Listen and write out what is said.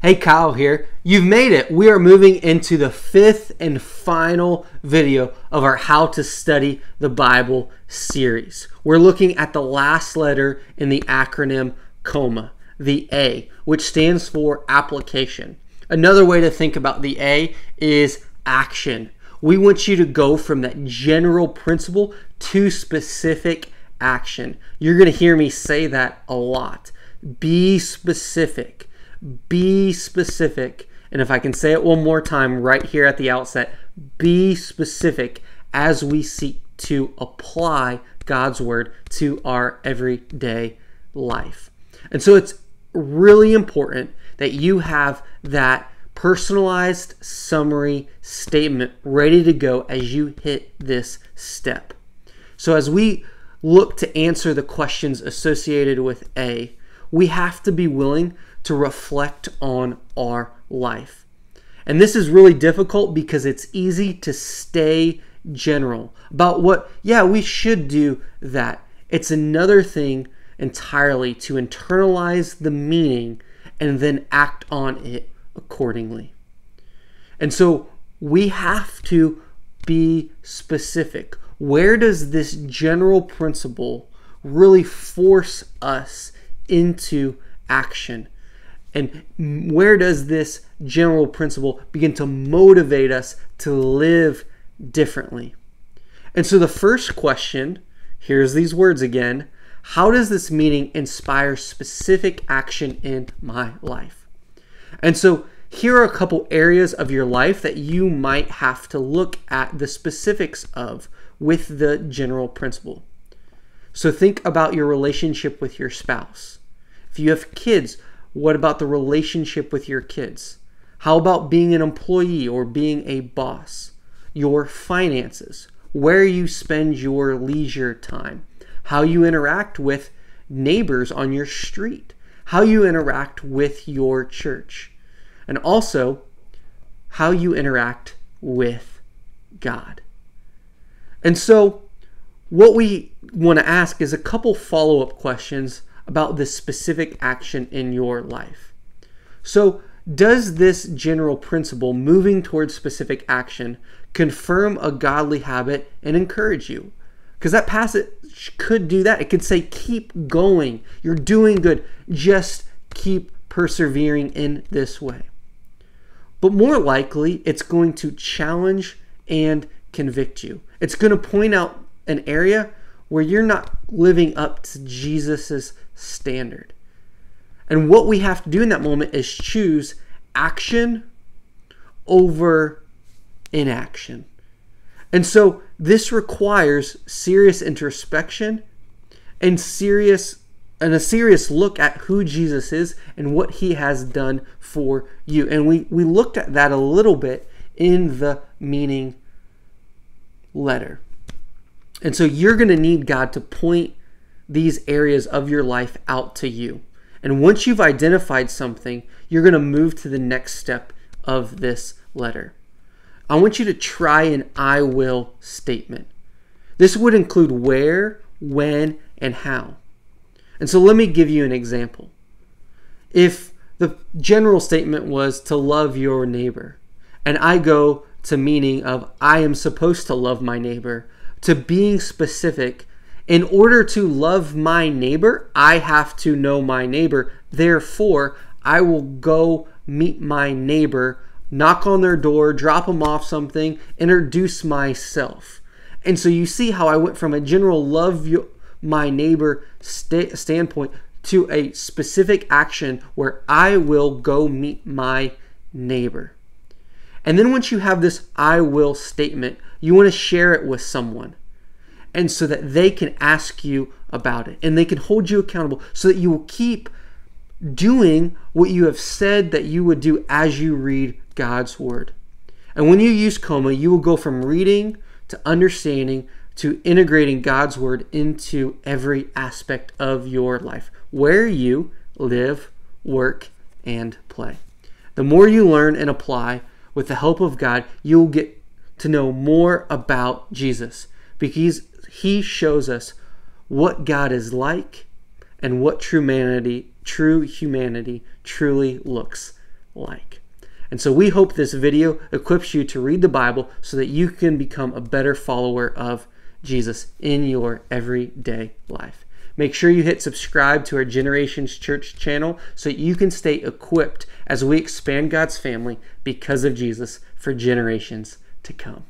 Hey, Kyle here. You've made it. We are moving into the fifth and final video of our How to Study the Bible series. We're looking at the last letter in the acronym COMA, the A, which stands for application. Another way to think about the A is action. We want you to go from that general principle to specific action. You're going to hear me say that a lot. Be specific be specific. And if I can say it one more time right here at the outset, be specific as we seek to apply God's word to our everyday life. And so it's really important that you have that personalized summary statement ready to go as you hit this step. So as we look to answer the questions associated with A, we have to be willing to reflect on our life. And this is really difficult because it's easy to stay general about what, yeah, we should do that. It's another thing entirely to internalize the meaning and then act on it accordingly. And so we have to be specific. Where does this general principle really force us into action? And where does this general principle begin to motivate us to live differently? And so the first question here's these words again how does this meaning inspire specific action in my life? And so here are a couple areas of your life that you might have to look at the specifics of with the general principle. So think about your relationship with your spouse. If you have kids, what about the relationship with your kids? How about being an employee or being a boss? Your finances, where you spend your leisure time, how you interact with neighbors on your street, how you interact with your church, and also how you interact with God. And so, what we want to ask is a couple follow up questions about this specific action in your life. So, does this general principle, moving towards specific action, confirm a godly habit and encourage you? Because that passage could do that. It could say, keep going. You're doing good. Just keep persevering in this way. But more likely, it's going to challenge and convict you. It's going to point out an area where you're not living up to Jesus' standard. And what we have to do in that moment is choose action over inaction. And so this requires serious introspection and serious and a serious look at who Jesus is and what he has done for you. And we, we looked at that a little bit in the meaning letter. And so you're going to need God to point these areas of your life out to you. And once you've identified something, you're going to move to the next step of this letter. I want you to try an I will statement. This would include where, when, and how. And so let me give you an example. If the general statement was to love your neighbor, and I go to meaning of I am supposed to love my neighbor, to being specific in order to love my neighbor, I have to know my neighbor. Therefore, I will go meet my neighbor, knock on their door, drop them off something, introduce myself. And so you see how I went from a general love my neighbor st- standpoint to a specific action where I will go meet my neighbor. And then once you have this I will statement, you want to share it with someone and so that they can ask you about it and they can hold you accountable so that you will keep doing what you have said that you would do as you read God's word. And when you use coma, you will go from reading to understanding to integrating God's word into every aspect of your life, where you live, work, and play. The more you learn and apply with the help of God, you will get to know more about Jesus because he shows us what God is like and what true humanity, true humanity truly looks like. And so we hope this video equips you to read the Bible so that you can become a better follower of Jesus in your everyday life. Make sure you hit subscribe to our Generations Church channel so you can stay equipped as we expand God's family because of Jesus for generations to come.